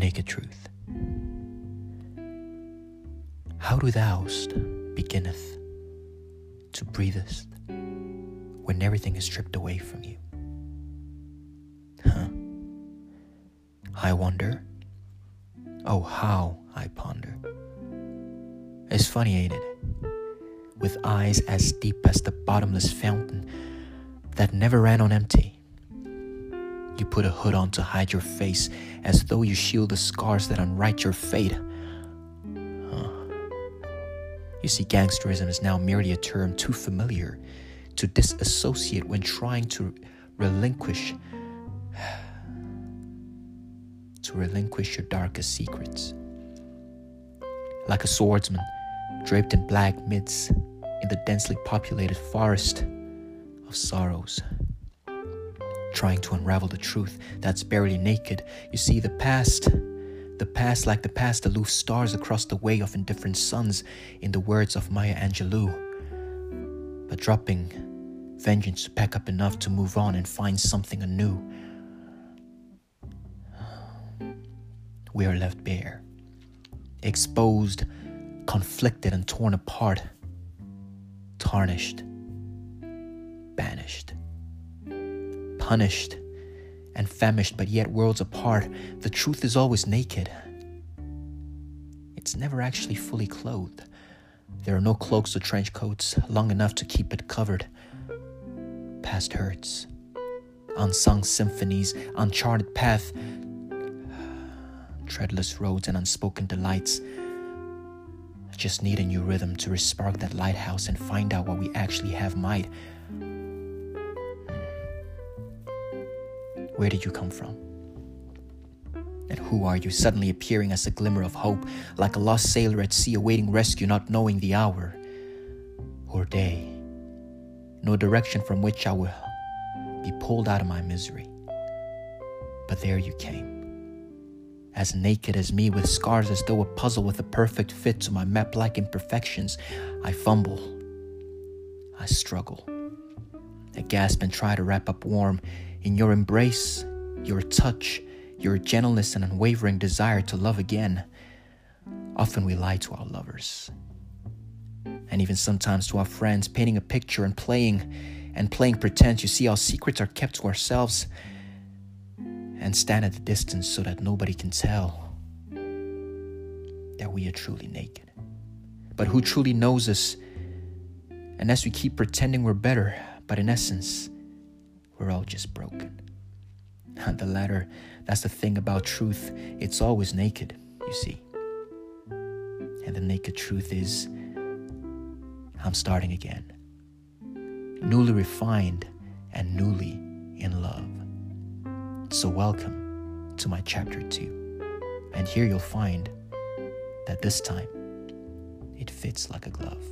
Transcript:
naked truth. How do thou'st beginneth to breathest when everything is stripped away from you? Huh? I wonder. Oh, how I ponder. It's funny, ain't it? With eyes as deep as the bottomless fountain that never ran on empty. You put a hood on to hide your face as though you shield the scars that unwrite your fate. Huh. You see, gangsterism is now merely a term too familiar to disassociate when trying to relinquish to relinquish your darkest secrets. Like a swordsman draped in black midst in the densely populated forest of sorrows. Trying to unravel the truth that's barely naked, you see the past, the past like the past aloof stars across the way of indifferent suns, in the words of Maya Angelou. But dropping vengeance to pack up enough to move on and find something anew. We are left bare, exposed, conflicted, and torn apart, tarnished, banished, punished, and famished, but yet worlds apart. The truth is always naked. It's never actually fully clothed. There are no cloaks or trench coats long enough to keep it covered. Past hurts, unsung symphonies, uncharted path, treadless roads, and unspoken delights. I just need a new rhythm to respark that lighthouse and find out what we actually have might. Where did you come from? And who are you suddenly appearing as a glimmer of hope, like a lost sailor at sea awaiting rescue, not knowing the hour or day, no direction from which I will be pulled out of my misery? But there you came as naked as me, with scars as though a puzzle with a perfect fit to my map like imperfections. I fumble, I struggle, I gasp and try to wrap up warm in your embrace, your touch, your gentleness, and unwavering desire to love again. Often we lie to our lovers, and even sometimes to our friends, painting a picture and playing and playing pretend. You see, our secrets are kept to ourselves and stand at a distance so that nobody can tell that we are truly naked. But who truly knows us unless we keep pretending we're better, but in essence, we're all just broken. the latter, that's the thing about truth, it's always naked, you see. And the naked truth is, I'm starting again, newly refined and newly in love. So, welcome to my chapter 2. And here you'll find that this time it fits like a glove.